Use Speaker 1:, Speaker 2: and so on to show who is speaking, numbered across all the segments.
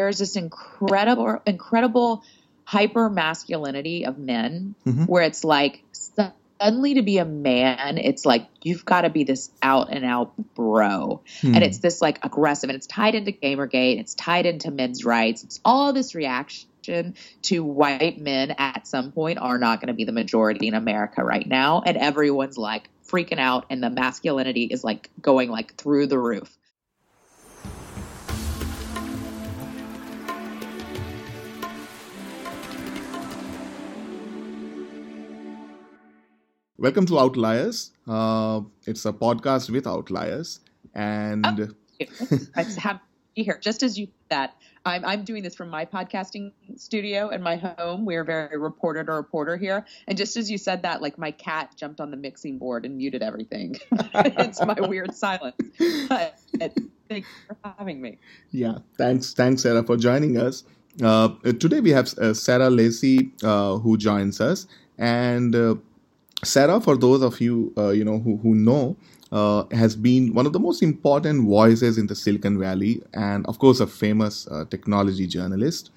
Speaker 1: there's this incredible, incredible hyper masculinity of men mm-hmm. where it's like suddenly to be a man, it's like you've got to be this out and out bro. Hmm. And it's this like aggressive and it's tied into Gamergate, it's tied into men's rights. It's all this reaction to white men at some point are not going to be the majority in America right now. And everyone's like freaking out and the masculinity is like going like through the roof.
Speaker 2: Welcome to Outliers. Uh, it's a podcast with outliers, and
Speaker 1: oh, I have you here. Just as you said that I'm I'm doing this from my podcasting studio in my home. We're very reporter to reporter here, and just as you said that, like my cat jumped on the mixing board and muted everything. it's my weird silence. But thanks for having me.
Speaker 2: Yeah, thanks, thanks, Sarah, for joining us. Uh, today we have uh, Sarah Lacy uh, who joins us, and uh, Sarah, for those of you uh, you know who who know, uh, has been one of the most important voices in the Silicon Valley, and of course, a famous uh, technology journalist.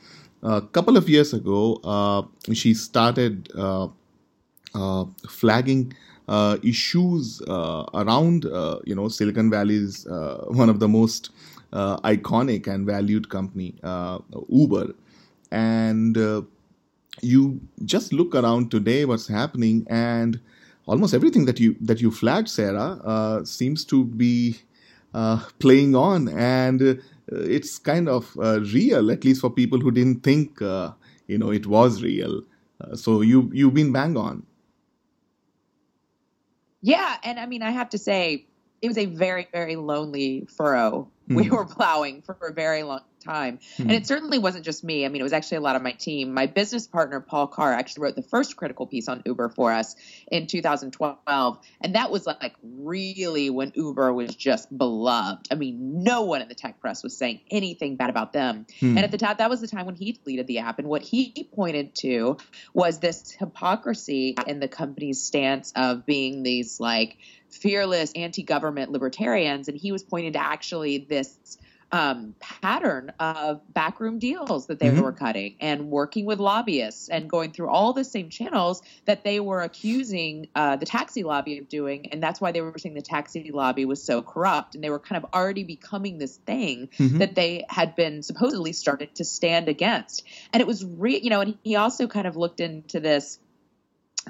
Speaker 2: A couple of years ago, uh, she started uh, uh, flagging issues around you know Silicon Valley's one of the most iconic and valued company, Uber, and you just look around today what's happening and almost everything that you that you flagged sarah uh, seems to be uh, playing on and uh, it's kind of uh, real at least for people who didn't think uh, you know it was real uh, so you you've been bang on
Speaker 1: yeah and i mean i have to say it was a very very lonely furrow mm. we hmm. were plowing for a very long time. Hmm. And it certainly wasn't just me. I mean, it was actually a lot of my team. My business partner, Paul Carr, actually wrote the first critical piece on Uber for us in 2012. And that was like really when Uber was just beloved. I mean, no one in the tech press was saying anything bad about them. Hmm. And at the time, that was the time when he deleted the app. And what he pointed to was this hypocrisy in the company's stance of being these like fearless anti government libertarians. And he was pointing to actually this um, pattern of backroom deals that they mm-hmm. were cutting and working with lobbyists and going through all the same channels that they were accusing uh, the taxi lobby of doing. And that's why they were saying the taxi lobby was so corrupt. And they were kind of already becoming this thing mm-hmm. that they had been supposedly started to stand against. And it was, re- you know, and he also kind of looked into this.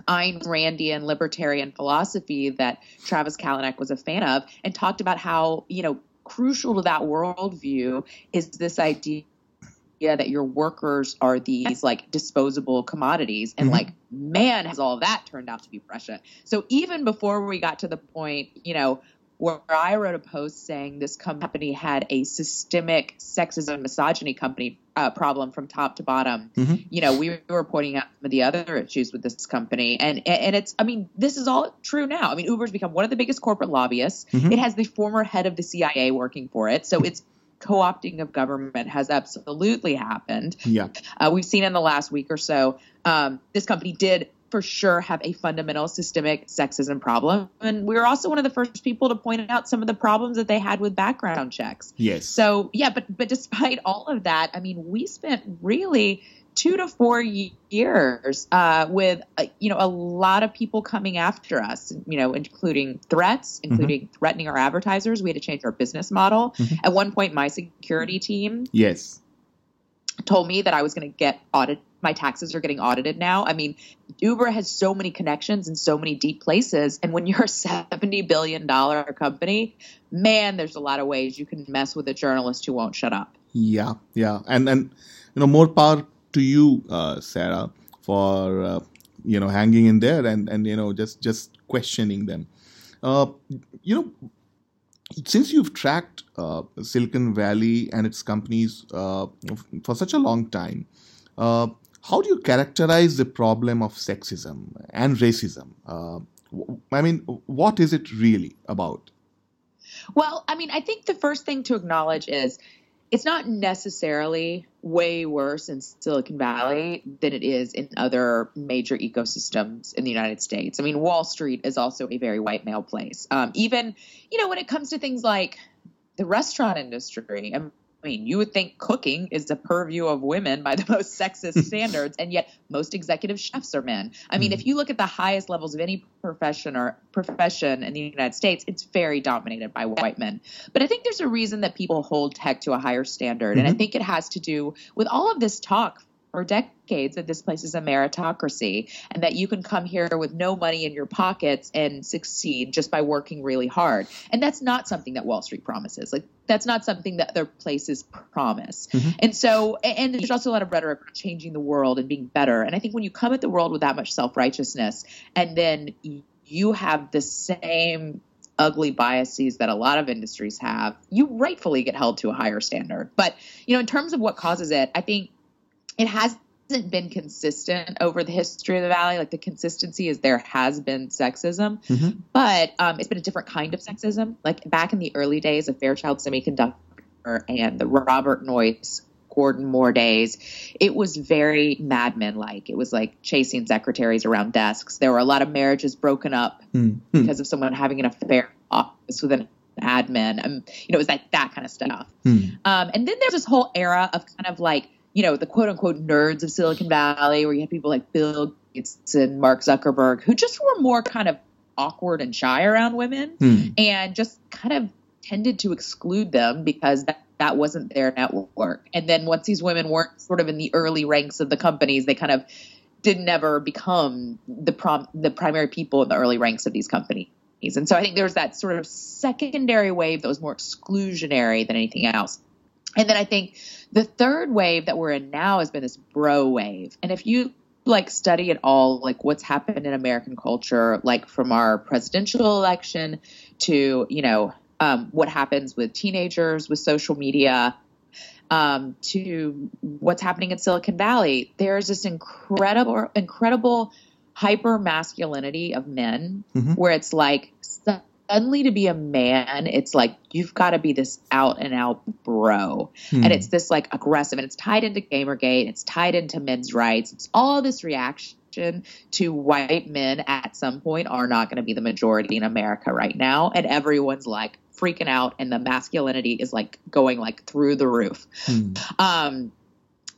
Speaker 1: Ayn Randian libertarian philosophy that Travis Kalanick was a fan of, and talked about how you know crucial to that worldview is this idea that your workers are these like disposable commodities and mm-hmm. like man has all that turned out to be prescient so even before we got to the point you know where I wrote a post saying this company had a systemic sexism misogyny company uh, problem from top to bottom. Mm-hmm. You know, we were pointing out some of the other issues with this company, and and it's I mean this is all true now. I mean Uber's become one of the biggest corporate lobbyists. Mm-hmm. It has the former head of the CIA working for it, so it's co-opting of government has absolutely happened.
Speaker 2: Yeah,
Speaker 1: uh, we've seen in the last week or so. Um, this company did for sure have a fundamental systemic sexism problem. And we were also one of the first people to point out some of the problems that they had with background checks.
Speaker 2: Yes.
Speaker 1: So, yeah, but but despite all of that, I mean, we spent really two to four years uh, with uh, you know a lot of people coming after us you know including threats mm-hmm. including mm-hmm. threatening our advertisers we had to change our business model mm-hmm. at one point my security team
Speaker 2: yes
Speaker 1: told me that i was going to get audited my taxes are getting audited now. I mean, Uber has so many connections in so many deep places. And when you're a $70 billion company, man, there's a lot of ways you can mess with a journalist who won't shut up.
Speaker 2: Yeah, yeah. And, and you know, more power to you, uh, Sarah, for, uh, you know, hanging in there and, and, you know, just, just questioning them. Uh, you know, since you've tracked uh, Silicon Valley and its companies uh, for such a long time, uh, how do you characterize the problem of sexism and racism? Uh, I mean, what is it really about?
Speaker 1: Well, I mean, I think the first thing to acknowledge is it's not necessarily way worse in Silicon Valley than it is in other major ecosystems in the United States. I mean, Wall Street is also a very white male place. Um, even, you know, when it comes to things like the restaurant industry, mean, you would think cooking is the purview of women by the most sexist standards, and yet most executive chefs are men. I mean, mm-hmm. if you look at the highest levels of any profession or profession in the United States, it's very dominated by white men. But I think there's a reason that people hold tech to a higher standard, mm-hmm. and I mm-hmm. think it has to do with all of this talk for decades that this place is a meritocracy and that you can come here with no money in your pockets and succeed just by working really hard. And that's not something that Wall Street promises. Like that's not something that other places promise. Mm-hmm. And so and there's also a lot of rhetoric on changing the world and being better. And I think when you come at the world with that much self-righteousness and then you have the same ugly biases that a lot of industries have, you rightfully get held to a higher standard. But, you know, in terms of what causes it, I think it hasn't been consistent over the history of the valley. Like the consistency is there has been sexism, mm-hmm. but um, it's been a different kind of sexism. Like back in the early days of Fairchild Semiconductor and the Robert Noyce Gordon Moore days, it was very Mad Men like. It was like chasing secretaries around desks. There were a lot of marriages broken up mm-hmm. because of someone having an affair office with an admin. Um, you know, it was like that kind of stuff. Mm-hmm. Um, and then there's this whole era of kind of like you know, the quote unquote nerds of Silicon Valley, where you have people like Bill Gates and Mark Zuckerberg, who just were more kind of awkward and shy around women hmm. and just kind of tended to exclude them because that, that wasn't their network. And then once these women weren't sort of in the early ranks of the companies, they kind of didn't ever become the prom- the primary people in the early ranks of these companies. And so I think there's that sort of secondary wave that was more exclusionary than anything else. And then I think the third wave that we're in now has been this bro wave. And if you like study at all like what's happened in American culture, like from our presidential election to, you know, um, what happens with teenagers with social media, um, to what's happening in Silicon Valley, there's this incredible, incredible hyper masculinity of men mm-hmm. where it's like suddenly to be a man, it's like you've got to be this out and out bro. Hmm. And it's this like aggressive and it's tied into Gamergate, it's tied into men's rights. It's all this reaction to white men at some point are not going to be the majority in America right now. And everyone's like freaking out and the masculinity is like going like through the roof. Hmm. Um,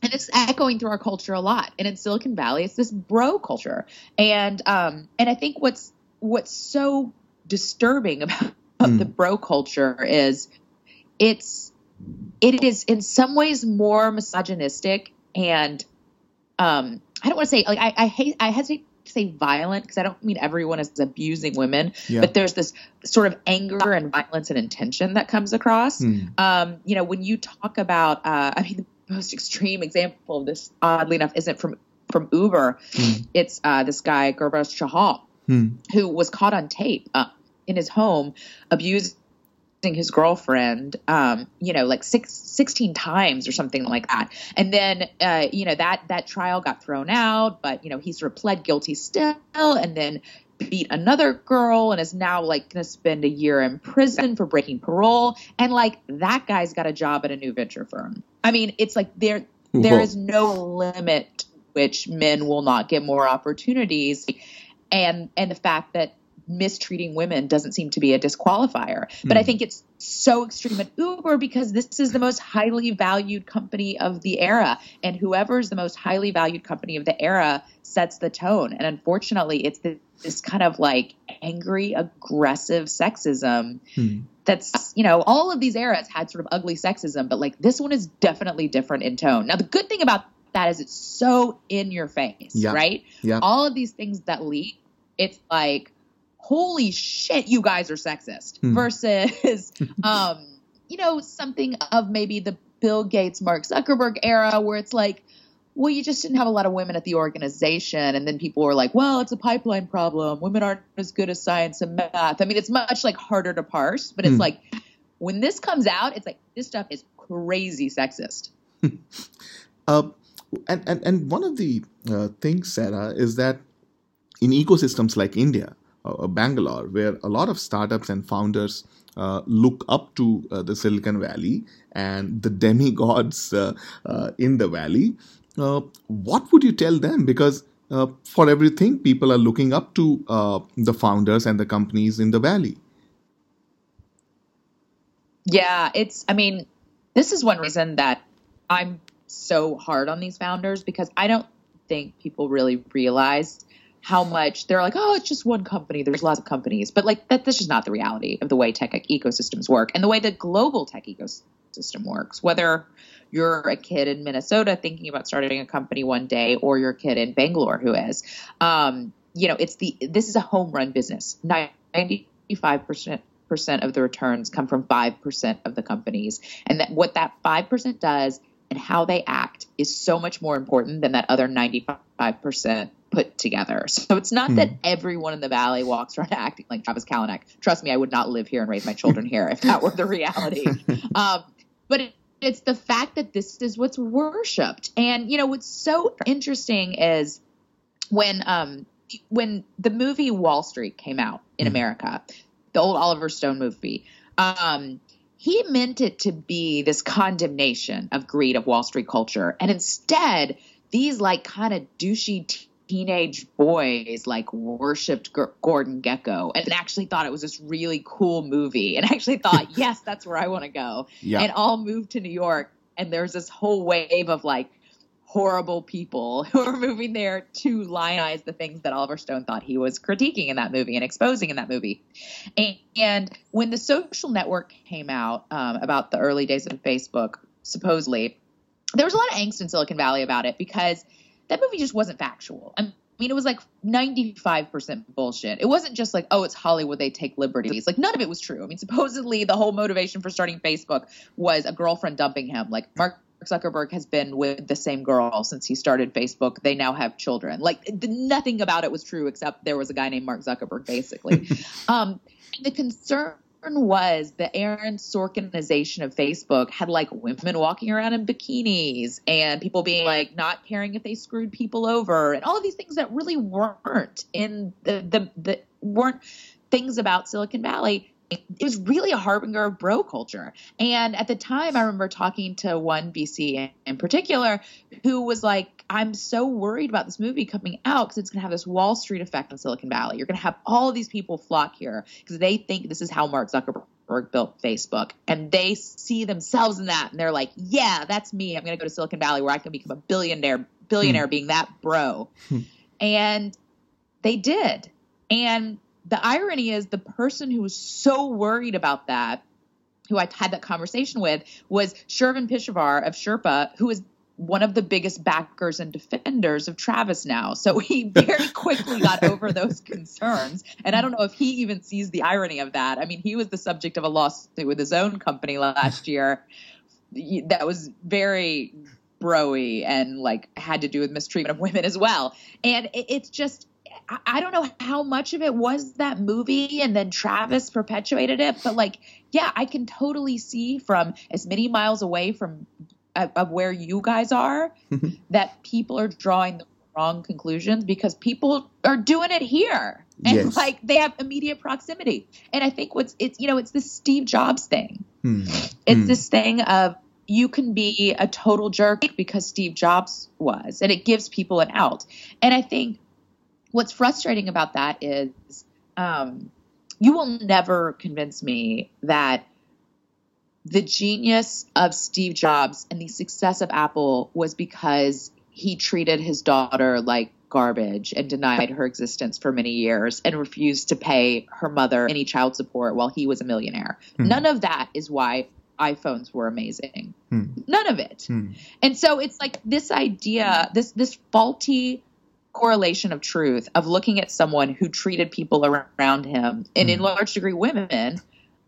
Speaker 1: and it's echoing through our culture a lot. And in Silicon Valley, it's this bro culture. And um, and I think what's what's so disturbing about mm. the bro culture is it's it is in some ways more misogynistic and um I don't want to say like I, I hate I hesitate to say violent because I don't mean everyone is abusing women, yeah. but there's this sort of anger and violence and intention that comes across. Mm. Um, you know, when you talk about, uh, I mean, the most extreme example of this, oddly enough, isn't from from Uber. Mm. It's uh, this guy Gurbaksh Chahal, mm. who was caught on tape. Uh, in his home abusing his girlfriend, um, you know, like six, 16 times or something like that. And then, uh, you know, that, that trial got thrown out, but, you know, he sort of pled guilty still and then beat another girl and is now like going to spend a year in prison for breaking parole. And like that guy's got a job at a new venture firm. I mean, it's like there, there is no limit which men will not get more opportunities. And, and the fact that mistreating women doesn't seem to be a disqualifier. But I hmm. think it's so extreme at Uber because this is the most highly valued company of the era. And whoever's the most highly valued company of the era sets the tone. And unfortunately, it's this kind of like angry, aggressive sexism. Hmm. That's, you know, all of these eras had sort of ugly sexism, but like this one is definitely different in tone. Now, the good thing about that is it's so in your face, yeah. right? Yeah. All of these things that leak, it's like, holy shit, you guys are sexist hmm. versus, um, you know, something of maybe the Bill Gates, Mark Zuckerberg era where it's like, well, you just didn't have a lot of women at the organization. And then people were like, well, it's a pipeline problem. Women aren't as good as science and math. I mean, it's much like harder to parse, but it's hmm. like when this comes out, it's like this stuff is crazy sexist.
Speaker 2: uh, and, and, and one of the uh, things, Sarah, is that in ecosystems like India, uh, Bangalore, where a lot of startups and founders uh, look up to uh, the Silicon Valley and the demigods uh, uh, in the valley. Uh, what would you tell them? Because for everything, people are looking up to the founders and the companies in the valley.
Speaker 1: Yeah, it's, I mean, this is one reason that I'm so hard on these founders because I don't think people really realize how much they're like, oh, it's just one company. There's lots of companies, but like that, that's just not the reality of the way tech ecosystems work and the way the global tech ecosystem works. Whether you're a kid in Minnesota thinking about starting a company one day, or you're kid in Bangalore who is, um, you know, it's the this is a home run business. Ninety five percent percent of the returns come from five percent of the companies, and that what that five percent does and how they act is so much more important than that other ninety five percent put together. So it's not hmm. that everyone in the valley walks around acting like Travis Kalanick. Trust me, I would not live here and raise my children here if that were the reality. Um, but it, it's the fact that this is what's worshipped. And you know what's so interesting is when um, when the movie Wall Street came out in hmm. America, the old Oliver Stone movie. Um, he meant it to be this condemnation of greed of Wall Street culture, and instead these like kind of douchey teenage boys like worshipped G- Gordon Gekko and actually thought it was this really cool movie and actually thought, yes, that's where I want to go. Yeah. And all moved to New York. And there's this whole wave of like horrible people who are moving there to lionize the things that Oliver Stone thought he was critiquing in that movie and exposing in that movie. And, and when the social network came out um, about the early days of Facebook, supposedly, there was a lot of angst in Silicon Valley about it because – that movie just wasn't factual. I mean, it was like 95% bullshit. It wasn't just like, oh, it's Hollywood, they take liberties. Like, none of it was true. I mean, supposedly the whole motivation for starting Facebook was a girlfriend dumping him. Like, Mark Zuckerberg has been with the same girl since he started Facebook. They now have children. Like, nothing about it was true except there was a guy named Mark Zuckerberg, basically. um, the concern was the Aaron Sorkinization of Facebook had like women walking around in bikinis and people being like not caring if they screwed people over and all of these things that really weren't in the the, the weren't things about Silicon Valley it was really a harbinger of bro culture. And at the time, I remember talking to one VC in particular who was like, I'm so worried about this movie coming out because it's going to have this Wall Street effect in Silicon Valley. You're going to have all of these people flock here because they think this is how Mark Zuckerberg built Facebook. And they see themselves in that. And they're like, yeah, that's me. I'm going to go to Silicon Valley where I can become a billionaire, billionaire hmm. being that bro. Hmm. and they did. And the irony is the person who was so worried about that, who I had that conversation with, was Shervin Pishevar of Sherpa, who is one of the biggest backers and defenders of Travis now. So he very quickly got over those concerns. And I don't know if he even sees the irony of that. I mean, he was the subject of a lawsuit with his own company last year that was very broy and like had to do with mistreatment of women as well. And it's just I don't know how much of it was that movie and then Travis perpetuated it, but like, yeah, I can totally see from as many miles away from uh, of where you guys are that people are drawing the wrong conclusions because people are doing it here and yes. like they have immediate proximity. And I think what's it's you know it's this Steve Jobs thing. Hmm. It's hmm. this thing of you can be a total jerk because Steve Jobs was, and it gives people an out. And I think what's frustrating about that is um, you will never convince me that the genius of Steve Jobs and the success of Apple was because he treated his daughter like garbage and denied her existence for many years and refused to pay her mother any child support while he was a millionaire. Hmm. None of that is why iPhones were amazing. Hmm. None of it. Hmm. And so it's like this idea, this this faulty correlation of truth of looking at someone who treated people around him and mm. in large degree women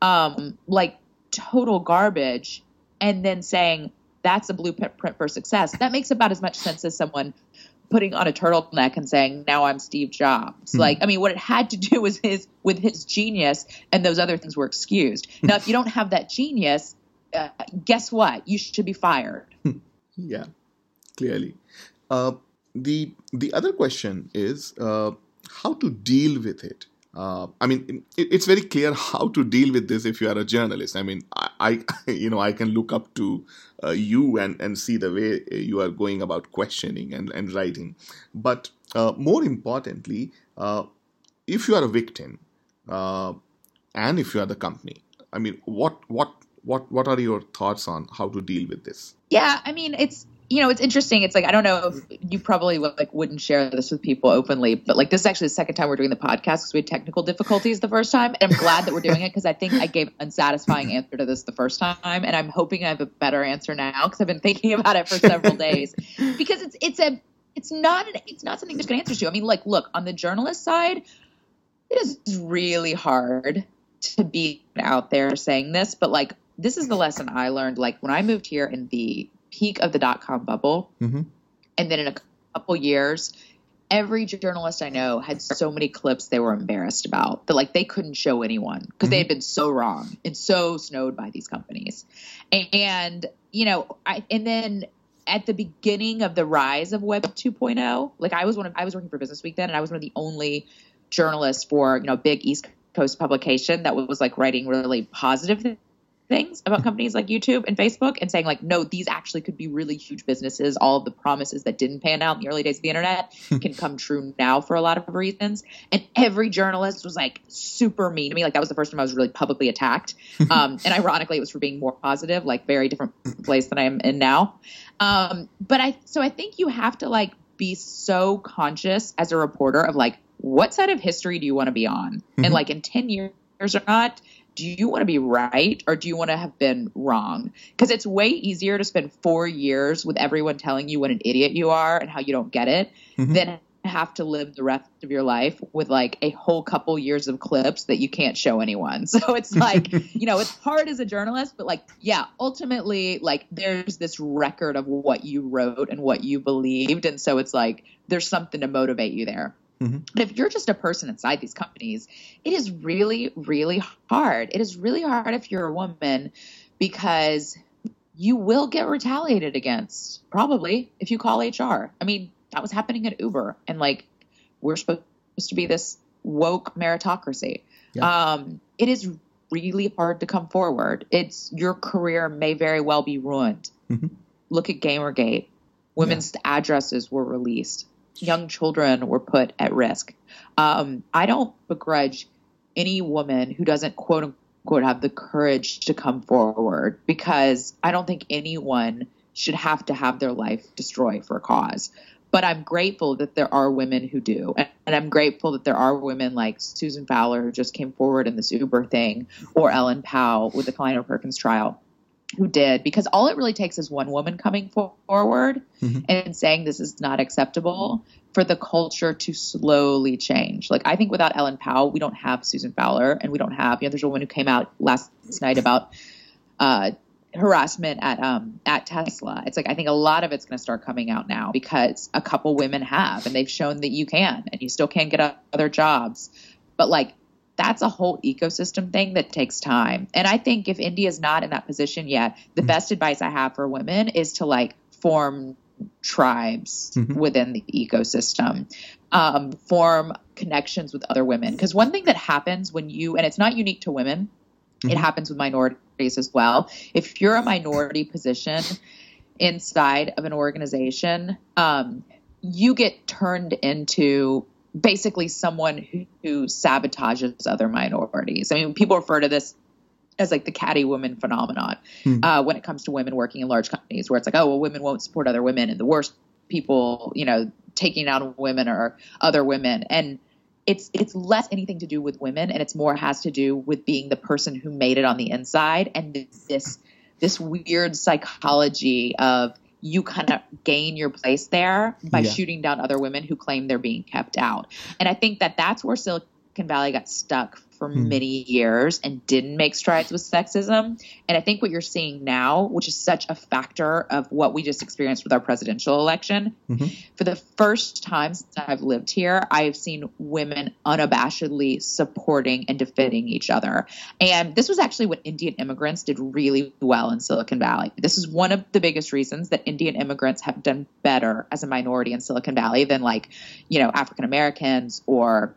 Speaker 1: um, like total garbage and then saying that's a blueprint for success. That makes about as much sense as someone putting on a turtleneck and saying now i'm steve jobs. Mm. like i mean what it had to do was his with his genius and those other things were excused. Now if you don't have that genius uh, guess what? You should be fired.
Speaker 2: Yeah clearly. Uh, the the other question is uh, how to deal with it. Uh, I mean, it, it's very clear how to deal with this if you are a journalist. I mean, I, I you know, I can look up to uh, you and, and see the way you are going about questioning and, and writing. But uh, more importantly, uh, if you are a victim uh, and if you are the company, I mean, what what what what are your thoughts on how to deal with this?
Speaker 1: Yeah, I mean, it's you know, it's interesting. It's like I don't know if you probably like wouldn't share this with people openly, but like this is actually the second time we're doing the podcast because we had technical difficulties the first time, and I'm glad that we're doing it because I think I gave an unsatisfying answer to this the first time, and I'm hoping I have a better answer now because I've been thinking about it for several days because it's it's a it's not an, it's not something that's going to answer to. I mean, like, look on the journalist side, it is really hard to be out there saying this, but like this is the lesson I learned. Like when I moved here in the peak of the dot com bubble. Mm-hmm. And then in a couple years, every journalist I know had so many clips they were embarrassed about that like they couldn't show anyone because mm-hmm. they had been so wrong and so snowed by these companies. And, you know, I and then at the beginning of the rise of web 2.0, like I was one of I was working for Business Week then and I was one of the only journalists for, you know, big East Coast publication that was like writing really positive things about companies like YouTube and Facebook and saying like, no, these actually could be really huge businesses. All of the promises that didn't pan out in the early days of the internet can come true now for a lot of reasons. And every journalist was like super mean to me. Like that was the first time I was really publicly attacked. Um, and ironically, it was for being more positive, like very different place than I am in now. Um, but I, so I think you have to like be so conscious as a reporter of like, what side of history do you want to be on? Mm-hmm. And like in 10 years or not, do you want to be right or do you want to have been wrong? Because it's way easier to spend four years with everyone telling you what an idiot you are and how you don't get it mm-hmm. than have to live the rest of your life with like a whole couple years of clips that you can't show anyone. So it's like, you know, it's hard as a journalist, but like, yeah, ultimately, like there's this record of what you wrote and what you believed. And so it's like, there's something to motivate you there. Mm-hmm. But if you're just a person inside these companies, it is really, really hard. It is really hard if you're a woman because you will get retaliated against, probably, if you call HR. I mean, that was happening at Uber. And like, we're supposed to be this woke meritocracy. Yeah. Um, it is really hard to come forward. It's your career may very well be ruined. Mm-hmm. Look at Gamergate. Women's yeah. addresses were released young children were put at risk. Um, I don't begrudge any woman who doesn't quote unquote have the courage to come forward because I don't think anyone should have to have their life destroyed for a cause. But I'm grateful that there are women who do. And, and I'm grateful that there are women like Susan Fowler who just came forward in this Uber thing or Ellen Pao with the Kleiner Perkins trial who did because all it really takes is one woman coming forward mm-hmm. and saying this is not acceptable for the culture to slowly change. Like I think without Ellen Pao, we don't have Susan Fowler and we don't have, you know, there's a woman who came out last night about uh, harassment at um at Tesla. It's like I think a lot of it's going to start coming out now because a couple women have and they've shown that you can and you still can't get other jobs. But like that's a whole ecosystem thing that takes time. And I think if India is not in that position yet, the mm-hmm. best advice I have for women is to like form tribes mm-hmm. within the ecosystem, um, form connections with other women. Because one thing that happens when you, and it's not unique to women, mm-hmm. it happens with minorities as well. If you're a minority position inside of an organization, um, you get turned into basically someone who, who sabotages other minorities. I mean, people refer to this as like the caddy woman phenomenon hmm. uh, when it comes to women working in large companies, where it's like, oh, well, women won't support other women, and the worst people, you know, taking out women are other women, and it's it's less anything to do with women, and it's more has to do with being the person who made it on the inside, and this this weird psychology of you kind of gain your place there by yeah. shooting down other women who claim they're being kept out. And I think that that's where Silicon Valley got stuck for hmm. many years and didn't make strides with sexism. And I think what you're seeing now, which is such a factor of what we just experienced with our presidential election, mm-hmm. for the first time since I've lived here, I have seen women unabashedly supporting and defending each other. And this was actually what Indian immigrants did really well in Silicon Valley. This is one of the biggest reasons that Indian immigrants have done better as a minority in Silicon Valley than like, you know, African Americans or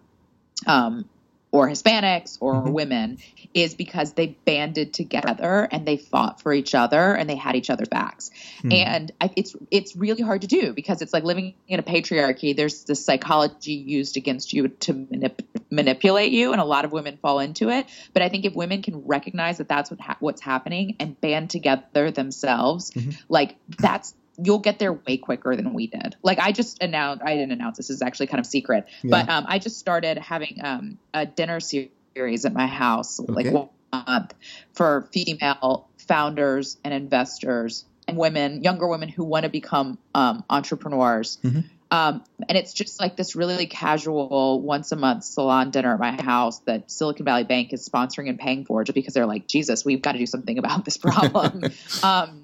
Speaker 1: um, or Hispanics or mm-hmm. women is because they banded together and they fought for each other and they had each other's backs. Mm-hmm. And I, it's it's really hard to do because it's like living in a patriarchy. There's this psychology used against you to manip- manipulate you, and a lot of women fall into it. But I think if women can recognize that that's what ha- what's happening and band together themselves, mm-hmm. like that's you'll get there way quicker than we did. Like I just announced, I didn't announce this, is actually kind of secret, yeah. but um, I just started having um, a dinner series at my house, okay. like one month for female founders and investors and women, younger women who want to become um, entrepreneurs. Mm-hmm. Um, and it's just like this really casual once a month salon dinner at my house that Silicon Valley Bank is sponsoring and paying for just because they're like, Jesus, we've got to do something about this problem. um,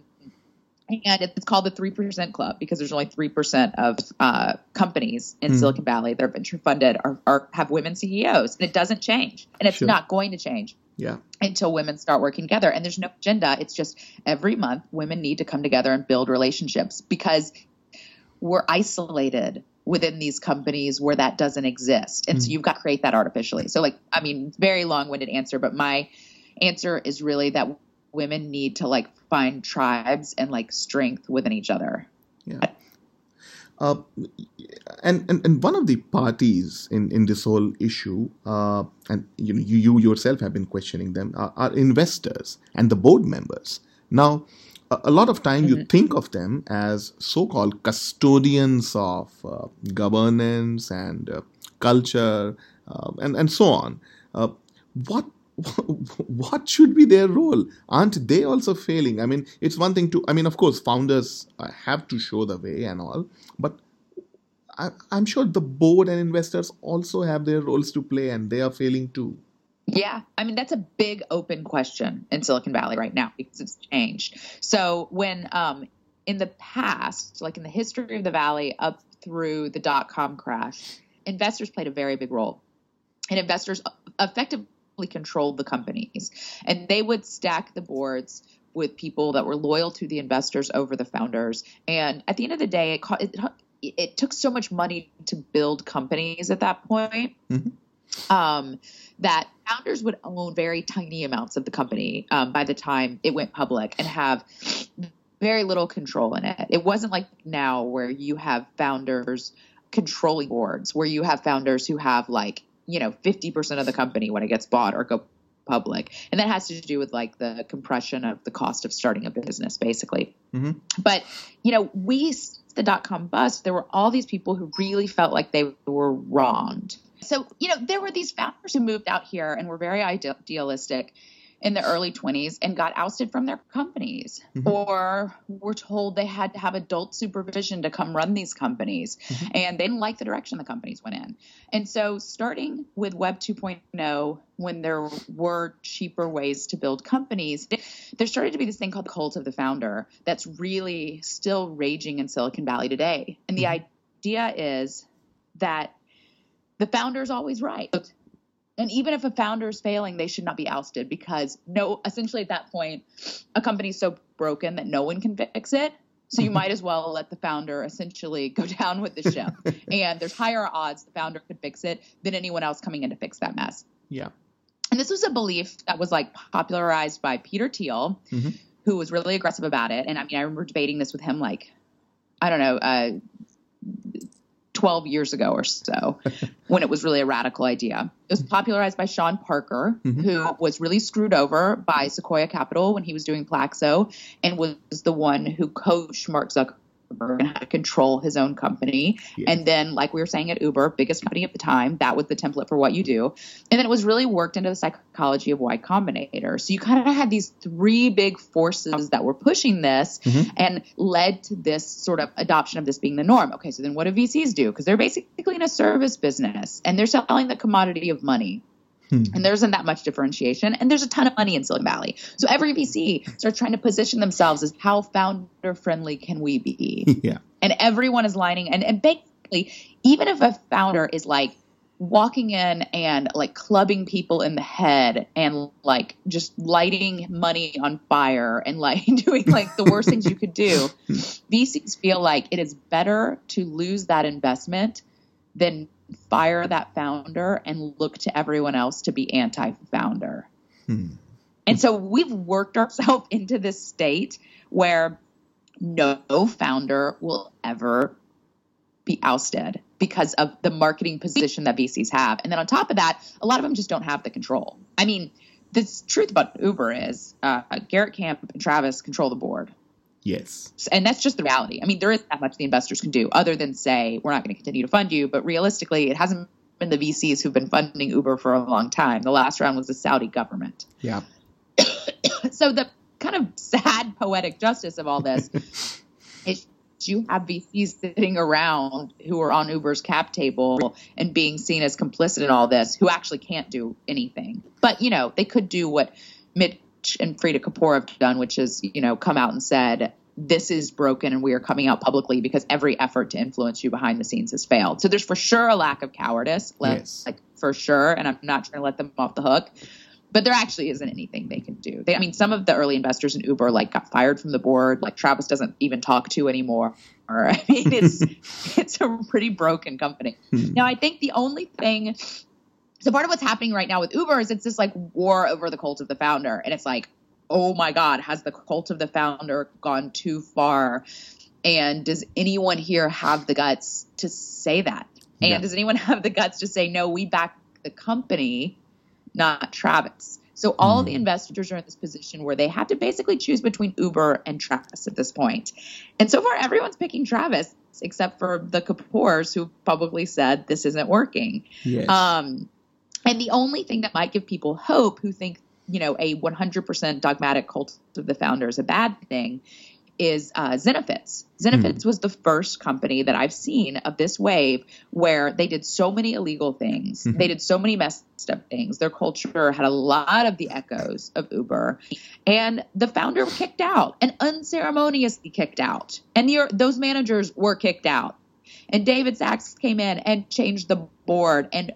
Speaker 1: and it's called the 3% Club because there's only 3% of uh, companies in mm. Silicon Valley that are venture funded are, are, have women CEOs. And it doesn't change. And it's sure. not going to change.
Speaker 2: Yeah.
Speaker 1: Until women start working together. And there's no agenda. It's just every month women need to come together and build relationships because we're isolated within these companies where that doesn't exist. And mm. so you've got to create that artificially. So, like, I mean, very long winded answer, but my answer is really that women need to like find tribes and like strength within each other.
Speaker 2: Yeah. Uh, and, and and one of the parties in, in this whole issue, uh, and you know you, you yourself have been questioning them, are, are investors and the board members. Now, a, a lot of time mm-hmm. you think of them as so-called custodians of uh, governance and uh, culture uh, and and so on. Uh, what what should be their role? Aren't they also failing? I mean, it's one thing to, I mean, of course, founders uh, have to show the way and all, but I, am sure the board and investors also have their roles to play and they are failing too.
Speaker 1: Yeah, I mean that's a big open question in Silicon Valley right now because it's changed. So when um, in the past, like in the history of the valley up through the dot com crash, investors played a very big role, and investors effectively controlled the companies. And they would stack the boards with people that were loyal to the investors over the founders. And at the end of the day, it, it, it took so much money to build companies at that point. Mm-hmm. Um, that founders would own very tiny amounts of the company um, by the time it went public and have very little control in it. It wasn't like now where you have founders controlling boards, where you have founders who have like you know 50% of the company when it gets bought or go public. And that has to do with like the compression of the cost of starting a business basically. Mm-hmm. but you know we the dot com bust there were all these people who really felt like they were wronged. So you know there were these founders who moved out here and were very idealistic in the early 20s and got ousted from their companies mm-hmm. or were told they had to have adult supervision to come run these companies mm-hmm. and they didn't like the direction the companies went in. And so starting with web 2.0 when there were cheaper ways to build companies, there started to be this thing called the cult of the founder that's really still raging in Silicon Valley today. And the mm-hmm. idea is that the founder is always right and even if a founder is failing, they should not be ousted because no, essentially at that point, a company is so broken that no one can fix it. So you might as well let the founder essentially go down with the ship. and there's higher odds the founder could fix it than anyone else coming in to fix that mess.
Speaker 2: Yeah.
Speaker 1: And this was a belief that was like popularized by Peter Thiel, mm-hmm. who was really aggressive about it. And I mean, I remember debating this with him like, I don't know, uh, 12 years ago or so when it was really a radical idea. It was popularized by Sean Parker, mm-hmm. who was really screwed over by Sequoia Capital when he was doing Plaxo and was the one who coached Mark Zuckerberg and how to control his own company. Yeah. And then, like we were saying at Uber, biggest company at the time, that was the template for what you do. And then it was really worked into the psychology of Y Combinator. So you kind of had these three big forces that were pushing this mm-hmm. and led to this sort of adoption of this being the norm. Okay, so then what do VCs do? Because they're basically in a service business and they're selling the commodity of money. Hmm. And there isn't that much differentiation. And there's a ton of money in Silicon Valley. So every VC starts trying to position themselves as how founder friendly can we
Speaker 2: be? Yeah.
Speaker 1: And everyone is lining and, and basically, even if a founder is like walking in and like clubbing people in the head and like just lighting money on fire and like doing like the worst things you could do, VCs feel like it is better to lose that investment than fire that founder and look to everyone else to be anti founder. Hmm. And so we've worked ourselves into this state where no founder will ever be ousted because of the marketing position that VCs have. And then on top of that, a lot of them just don't have the control. I mean, the truth about Uber is uh, Garrett Camp and Travis control the board.
Speaker 2: Yes.
Speaker 1: And that's just the reality. I mean, there isn't that much the investors can do other than say, we're not going to continue to fund you. But realistically, it hasn't been the VCs who've been funding Uber for a long time. The last round was the Saudi government.
Speaker 2: Yeah.
Speaker 1: so the kind of sad poetic justice of all this is you have VCs sitting around who are on Uber's cap table and being seen as complicit in all this, who actually can't do anything. But you know, they could do what Mitch and Freada Kapor have done, which is you know come out and said this is broken and we are coming out publicly because every effort to influence you behind the scenes has failed. So there's for sure a lack of cowardice, like,
Speaker 2: yes.
Speaker 1: like for sure, and I'm not trying to let them off the hook but there actually isn't anything they can do. They, I mean, some of the early investors in Uber like got fired from the board. Like Travis doesn't even talk to anymore. Or I mean, it's it's a pretty broken company.
Speaker 2: Hmm.
Speaker 1: Now, I think the only thing. So part of what's happening right now with Uber is it's this like war over the cult of the founder, and it's like, oh my God, has the cult of the founder gone too far? And does anyone here have the guts to say that? And
Speaker 2: Yeah.
Speaker 1: does anyone have the guts to say no? We back the company not Travis. So all the investors are in this position where they have to basically choose between Uber and Travis at this point. And so far, everyone's picking Travis except for the Kapors who publicly said this isn't working.
Speaker 2: Yes.
Speaker 1: Um, and the only thing that might give people hope who think, you know, a 100% dogmatic cult of the founder is a bad thing is uh, Zenefits. Zenefits was the first company that I've seen of this wave where they did so many illegal things. They did so many messed up things. Their culture had a lot of the echoes of Uber. And the founder was kicked out and unceremoniously kicked out. And the, those managers were kicked out. And David Sacks came in and changed the board and,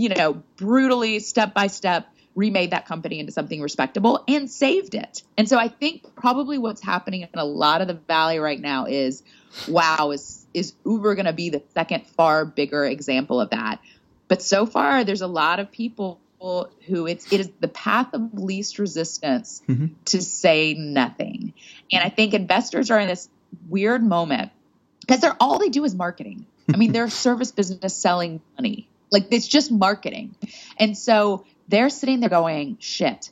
Speaker 1: you know, brutally, step by step, remade that company into something respectable and saved it. And so I think probably what's happening in a lot of the valley right now is, wow, is is Uber going to be the second far bigger example of that? But so far, there's a lot of people who it's it is the path of least resistance
Speaker 2: Mhm.
Speaker 1: to say nothing. And I think investors are in this weird moment because they're all they do is marketing. I mean, they're a service business selling money. Like it's just marketing. And so they're sitting there going, shit,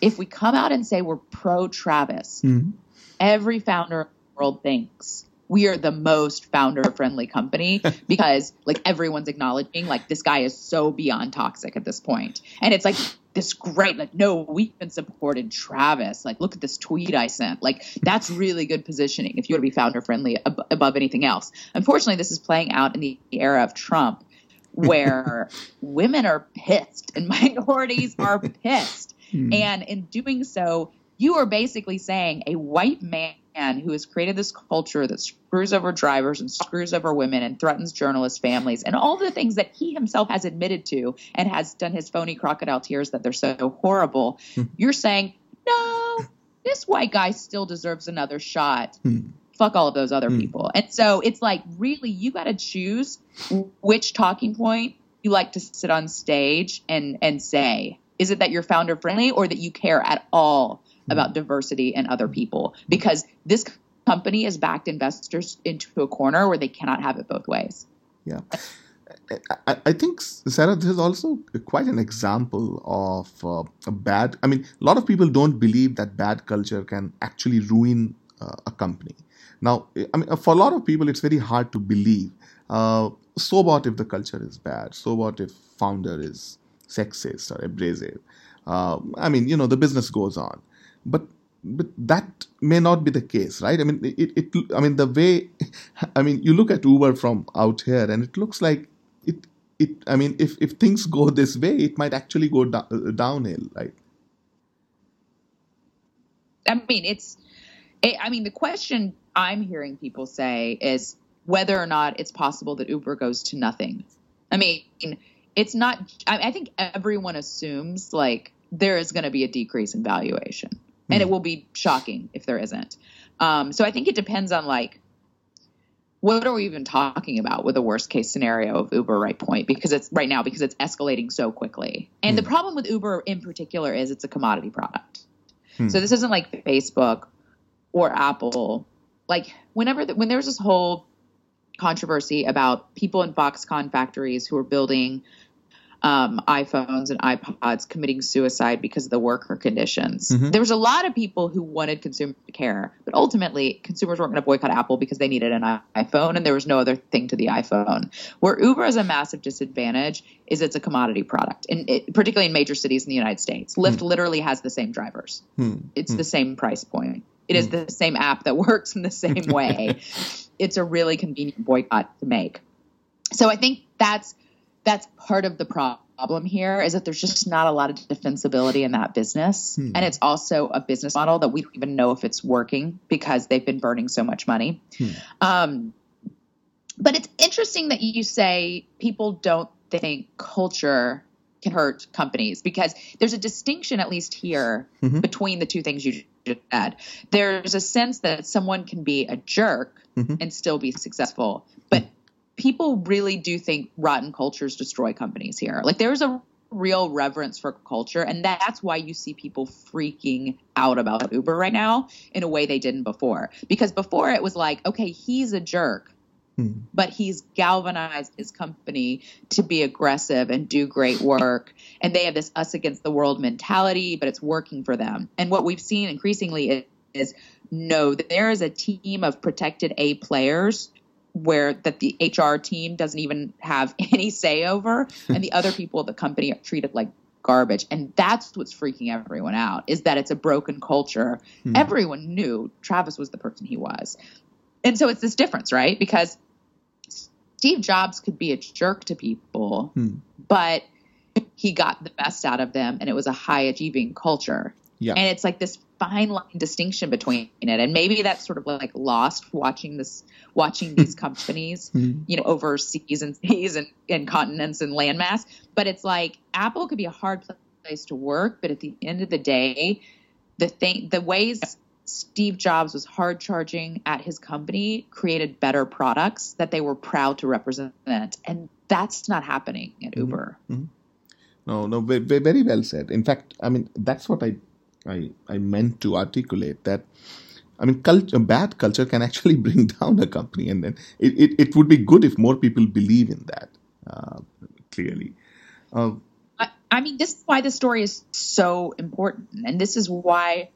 Speaker 1: if we come out and say we're pro Travis,
Speaker 2: Mhm.
Speaker 1: every founder in the world thinks we are the most founder friendly company because like everyone's acknowledging like this guy is so beyond toxic at this point. And it's like this great, like, no, we've been supported Travis. Like, look at this tweet I sent. Like, that's really good positioning if you want to be founder friendly ab- above anything else. Unfortunately, this is playing out in the era of Trump where women are pissed and minorities are pissed. Hmm. And in doing so, you are basically saying a white man who has created this culture that screws over drivers and screws over women and threatens journalists' families and all the things that he himself has admitted to and has done his phony crocodile tears that they're so horrible. Hmm. You're saying, no, this white guy still deserves another shot. Hmm. Fuck all of those other people. And so it's like, really, you got to choose which talking point you like to sit on stage and, and say. Is it that you're founder friendly or that you care at all about diversity and other people? Because this company has backed investors into a corner where they cannot have it both ways.
Speaker 2: Yeah. I, I think, Sarah, this is also quite an example of uh, a bad. I mean, a lot of people don't believe that bad culture can actually ruin uh, a company. Now, I mean, for a lot of people, it's very hard to believe. Uh, so what if the culture is bad? So what if founder is sexist or abrasive? Uh, I mean, you know, the business goes on, but but that may not be the case, right? I mean, it, it I mean, the way, I mean, you look at Uber from out here, and it looks like it it. I mean, if if things go this way, it might actually go do- downhill, right?
Speaker 1: I mean, it's. I mean, the question I'm hearing people say is whether or not it's possible that Uber goes to nothing. I mean, it's not. I, I think everyone assumes like there is going to be a decrease in valuation, and it hmm. will be shocking if there isn't. Um, so I think it depends on like what are we even talking about with the worst case scenario of Uber right point because it's right now because it's escalating so quickly. And the hmm. problem with Uber in particular is it's a commodity product. Hmm. So this isn't like Facebook or Apple. Like whenever the, when there's this whole controversy about people in Foxconn factories who are building um, iPhones and iPods committing suicide because of the worker conditions. Mm-hmm. There was a lot of people who wanted consumer care, but ultimately consumers weren't going to boycott Apple because they needed an iPhone and there was no other thing to the iPhone. Where Uber is a massive disadvantage is it's a commodity product, and particularly in major cities in the United States. Lyft mm. literally has the same drivers. Mm. It's mm. the same price point. It is hmm. the same app that works in the same way. it's a really convenient boycott to make. So I think that's that's part of the problem here is that there's just not a lot of defensibility in that business. Hmm. And it's also a business model that we don't even know if it's working because they've been burning so much money. Hmm. Um, but it's interesting that you say people don't think culture can hurt companies because there's a distinction, at least here, mm-hmm. between the two things you said. There's a sense that someone can be a jerk mm-hmm. and still be successful, but people really do think rotten cultures destroy companies here. Like there's a real reverence for culture and that's why you see people freaking out about Uber right now in a way they didn't before. Because before it was like, okay, he's a jerk. Hmm. But he's galvanized his company to be aggressive and do great work. And they have this us against the world mentality, but it's working for them. And what we've seen increasingly is, is no, there is a team of protected A players where that the HR team doesn't even have any say over, and the other people at the company are treated like garbage. And that's what's freaking everyone out is that it's a broken culture. Hmm. Everyone knew Travis was the person he was. And so it's this difference, right? Because Steve Jobs could be a jerk to people, hmm. but he got the best out of them and it was a high achieving culture. Yeah. And it's like this fine line distinction between it. And maybe that's sort of like lost watching this, watching these companies, mm-hmm. you know, over seas and seas and, and continents and landmass. But it's like Apple could be a hard place to work, but at the end of the day, the thing, the ways Steve Jobs was hard charging at his company created better products that they were proud to represent. And that's not happening at mm-hmm. Uber. Mm-hmm.
Speaker 2: No, no, very well said. In fact, I mean, that's what I I, I meant to articulate that I mean, culture, bad culture can actually bring down a company, and then it, it, it would be good if more people believe in that. Uh, clearly,
Speaker 1: uh, I, I, mean, this is why the story is so important, and this is why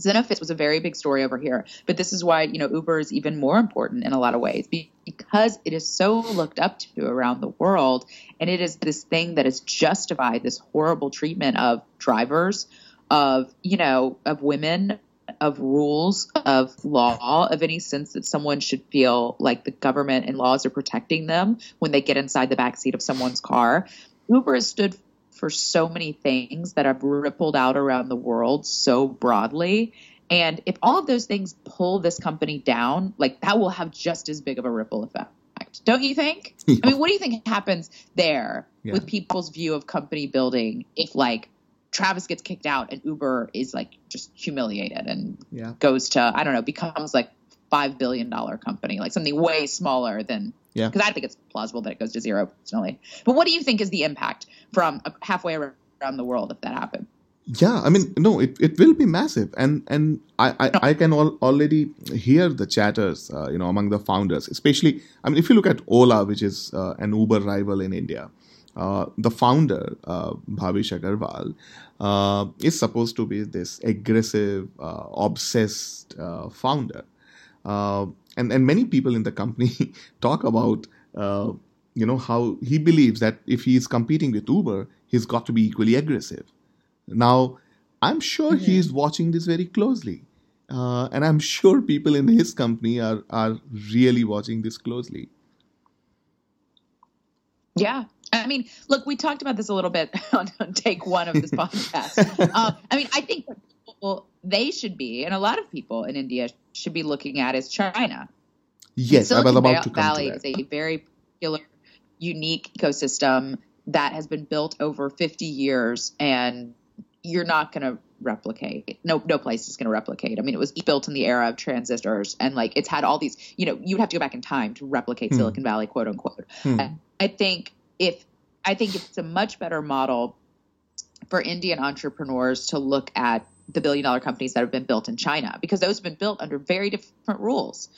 Speaker 1: Zenefits was a very big story over here, but this is why you know Uber is even more important in a lot of ways because it is so looked up to around the world, and it is this thing that has justified this horrible treatment of drivers, of you know, of women, of rules, of law, of any sense that someone should feel like the government and laws are protecting them when they get inside the backseat of someone's car. Uber has stood for so many things that have rippled out around the world so broadly. And if all of those things pull this company down, like that will have just as big of a ripple effect. Don't you think? Yeah. I mean, what do you think happens there yeah. with people's view of company building if like Travis gets kicked out and Uber is like just humiliated and yeah. goes to I don't know, becomes like five billion dollar company, like something way smaller than yeah. Because I think it's plausible that it goes to zero personally. But what do you think is the impact from halfway around the world if that happened?
Speaker 2: Yeah, I mean, no, it, it will be massive, and and I I, I can al- already hear the chatters, uh, you know, among the founders, especially. I mean, if you look at Ola, which is uh, an Uber rival in India, uh, the founder uh, Bhavish Aggarwal uh, is supposed to be this aggressive, uh, obsessed uh, and and many people in the company talk about uh, you know how he believes that if he is competing with Uber, he's got to be equally aggressive. Now, I'm sure mm-hmm. he's watching this very closely, uh, and I'm sure people in his company are are really watching this closely.
Speaker 1: Yeah, I mean, look, we talked about this a little bit on, on take one of this podcast. uh, I mean, I think people they should be, and a lot of people in India should be looking at is China.
Speaker 2: Yes, I was about to
Speaker 1: come Valley
Speaker 2: to
Speaker 1: that. is a very particular, unique ecosystem that has been built over 50 years, and you're not going to replicate. No, no place is going to replicate. I mean, it was built in the era of transistors, and like it's had all these. You know, you would have to go back in time to replicate hmm. Silicon Valley, quote unquote. Hmm. I think if I think it's a much better model for Indian entrepreneurs to look at the billion dollar companies that have been built in China because those have been built under very different rules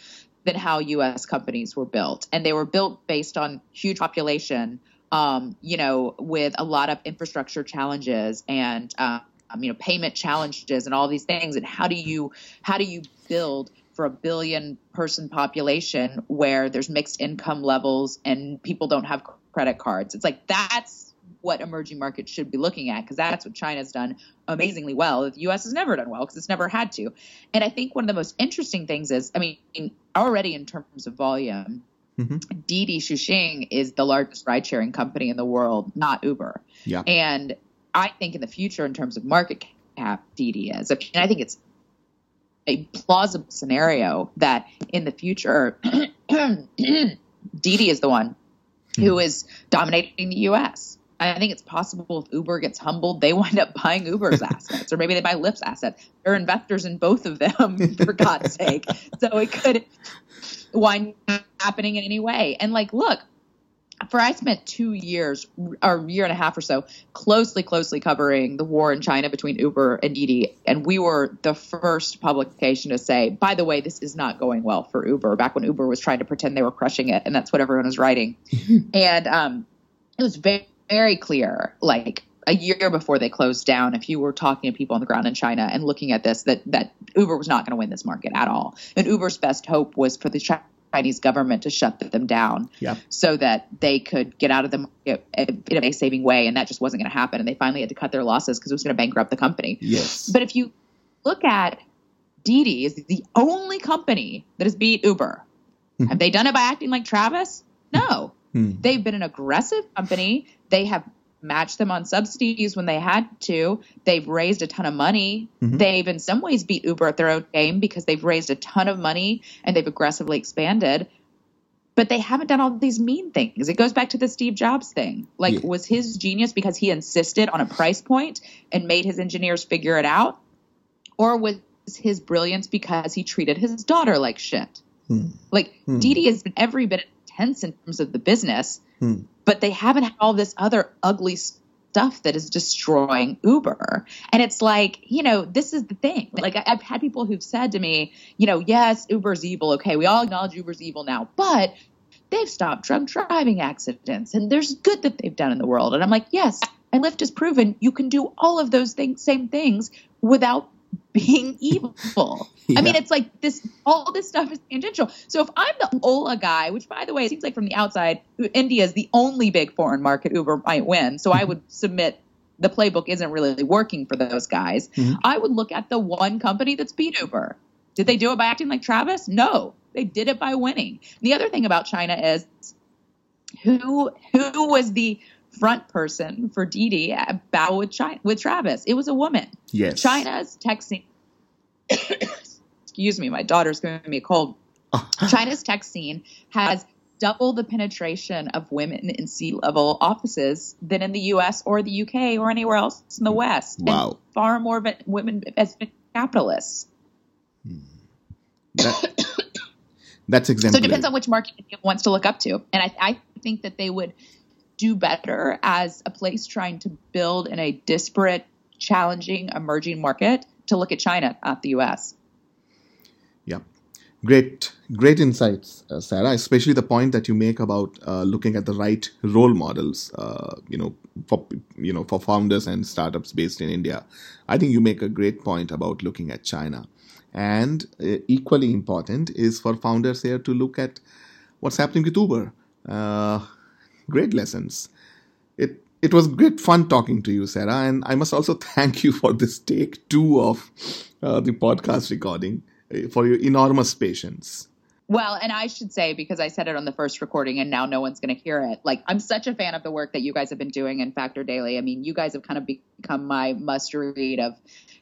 Speaker 1: than how US companies were built. And they were built based on huge population, um, you know, with a lot of infrastructure challenges and uh, you know payment challenges and all these things and how do you how do you build for a billion person population where there's mixed income levels and people don't have credit cards it's like that's what emerging markets should be looking at because that's what China's done amazingly well. The US has never done well because it's never had to. And I think one of the most interesting things is, I mean, already in terms of volume, mm-hmm. Didi Chuxing is the largest ride sharing company in the world, not Uber.
Speaker 2: Yeah.
Speaker 1: And I think in the future, in terms of market cap, Didi is. I, mean, I think it's a plausible scenario that in the future, Didi is the one who hmm. is dominating the U.S. I think it's possible if Uber gets humbled, they wind up buying Uber's assets, or maybe they buy Lyft's assets. They're investors in both of them, for God's sake. So it could wind up happening in any way. And like, look, for I spent two years or a year and a half or so closely, closely covering the war in China between Uber and Didi. And we were the first publication to say, by the way, this is not going well for Uber, back when Uber was trying to pretend they were crushing it. And that's what everyone was writing. and um, it was very, very clear, like a year before they closed down, if you were talking to people on the ground in China and looking at this, that, that Uber was not going to win this market at all. And Uber's best hope was for the Chinese government to shut them down
Speaker 2: yeah.
Speaker 1: so that they could get out of the market in a saving way. And that just wasn't going to happen. And they finally had to cut their losses because it was going to bankrupt the company.
Speaker 2: Yes.
Speaker 1: But if you look at Didi is the only company that has beat Uber. Mm-hmm. Have they done it by acting like Travis? No. Mm-hmm. They've been an aggressive company. They have matched them on subsidies when they had to. They've raised a ton of money. Mm-hmm. They've, in some ways, beat Uber at their own game because they've raised a ton of money and they've aggressively expanded. But they haven't done all these mean things. It goes back to the Steve Jobs thing. Like, yeah. was his genius because he insisted on a price point and made his engineers figure it out? Or was his brilliance because he treated his daughter like shit? Hmm. Like, hmm. Didi has been every bit intense in terms of the business Hmm. But they haven't had all this other ugly stuff that is destroying Uber. And it's like, you know, this is the thing. Like, I've had people who've said to me, you know, yes, Uber's evil. Okay, we all acknowledge Uber's evil now, but they've stopped drunk driving accidents and there's good that they've done in the world. And I'm like, yes, and Lyft has proven you can do all of those things, same things without being evil. Yeah. I mean, it's like this, all this stuff is tangential. So if I'm the Ola guy, which by the way, it seems like from the outside, India is the only big foreign market Uber might win. So I would submit the playbook isn't really working for those guys. Mm-hmm. I would look at the one company that's beat Uber. Did they do it by acting like Travis? No, they did it by winning. The other thing about China is who who was the front person for Didi at Battle with China, with Travis. It was a woman.
Speaker 2: Yes.
Speaker 1: China's tech scene. excuse me, my daughter's giving me a cold. China's tech scene has double the penetration of women in C-level offices than in the U.S. or the U.K. or anywhere else in the West.
Speaker 2: Wow. And
Speaker 1: far more women as capitalists.
Speaker 2: That, that's exemplary.
Speaker 1: So it depends on which market wants to look up to, and I, I think that they would do better as a place trying to build in a disparate, challenging, emerging market to look at China, not the US.
Speaker 2: Yeah. Great, great insights, uh, Sarah. Especially the point that you make about uh, looking at the right role models, uh, you know, for you know for founders and startups based in India. I think you make a great point about looking at China, and uh, equally important is for founders here to look at what's happening with Uber. Uh, great lessons. It it was great fun talking to you, Sarah, and I must also thank you for this take two of uh, the podcast recording uh, for your enormous patience.
Speaker 1: Well, and I should say because I said it on the first recording and now no one's going to hear it. Like I'm such a fan of the work that you guys have been doing in Factor Daily. I mean, you guys have kind of become my must read of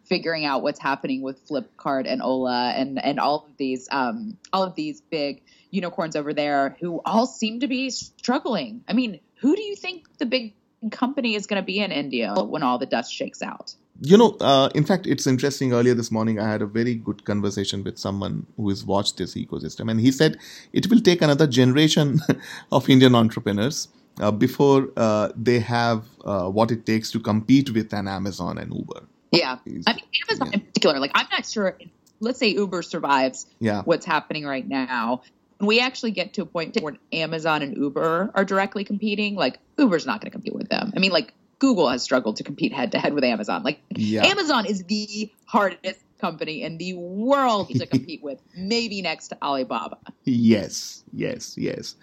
Speaker 1: figuring out what's happening with Flipkart and Ola and and all of these um all of these big unicorns over there who all seem to be struggling. I mean, who do you think the big company is going to be in India when all the dust shakes out?
Speaker 2: You know, uh, in fact, it's interesting. Earlier this morning, I had a very good conversation with someone who has watched this ecosystem, and he said it will take another generation of Indian entrepreneurs uh, before uh, they have uh, what it takes to compete with an Amazon and Uber.
Speaker 1: Yeah, I mean Amazon yeah. in particular. Like I'm not sure. Let's say Uber survives.
Speaker 2: Yeah.
Speaker 1: What's happening right now? We actually get to a point where Amazon and Uber are directly competing, like Uber's not going to compete with them. I mean, like Google has struggled to compete head to head with Amazon. Like yeah. Amazon is the hardest company in the world to compete with, maybe next to Alibaba.
Speaker 2: Yes, yes, yes.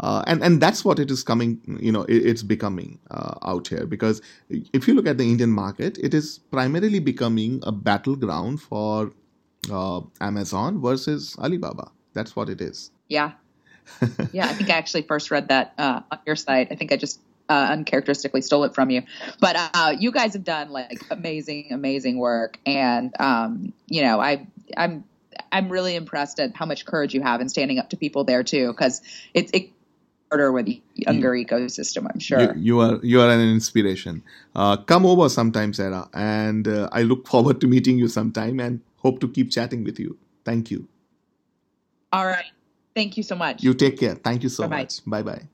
Speaker 2: Uh, and and that's what it is coming you know it, it's becoming uh, out here because if you look at the indian market it is primarily becoming a battleground for uh, amazon versus alibaba that's what it is
Speaker 1: yeah yeah i think i actually first read that uh, on your site i think i just uh, uncharacteristically stole it from you. But uh, you guys have done like amazing, amazing work, and um, you know, I I'm I'm really impressed at how much courage you have in standing up to people there too, because it's it harder with the younger you, ecosystem. I'm sure
Speaker 2: you, you, are you are an inspiration. Uh, come over sometime, Sarah, and uh, I look forward to meeting you sometime and hope to keep chatting with you. Thank you.
Speaker 1: All right. Thank you so much.
Speaker 2: You take care. Thank you so Bye-bye. much. Bye bye.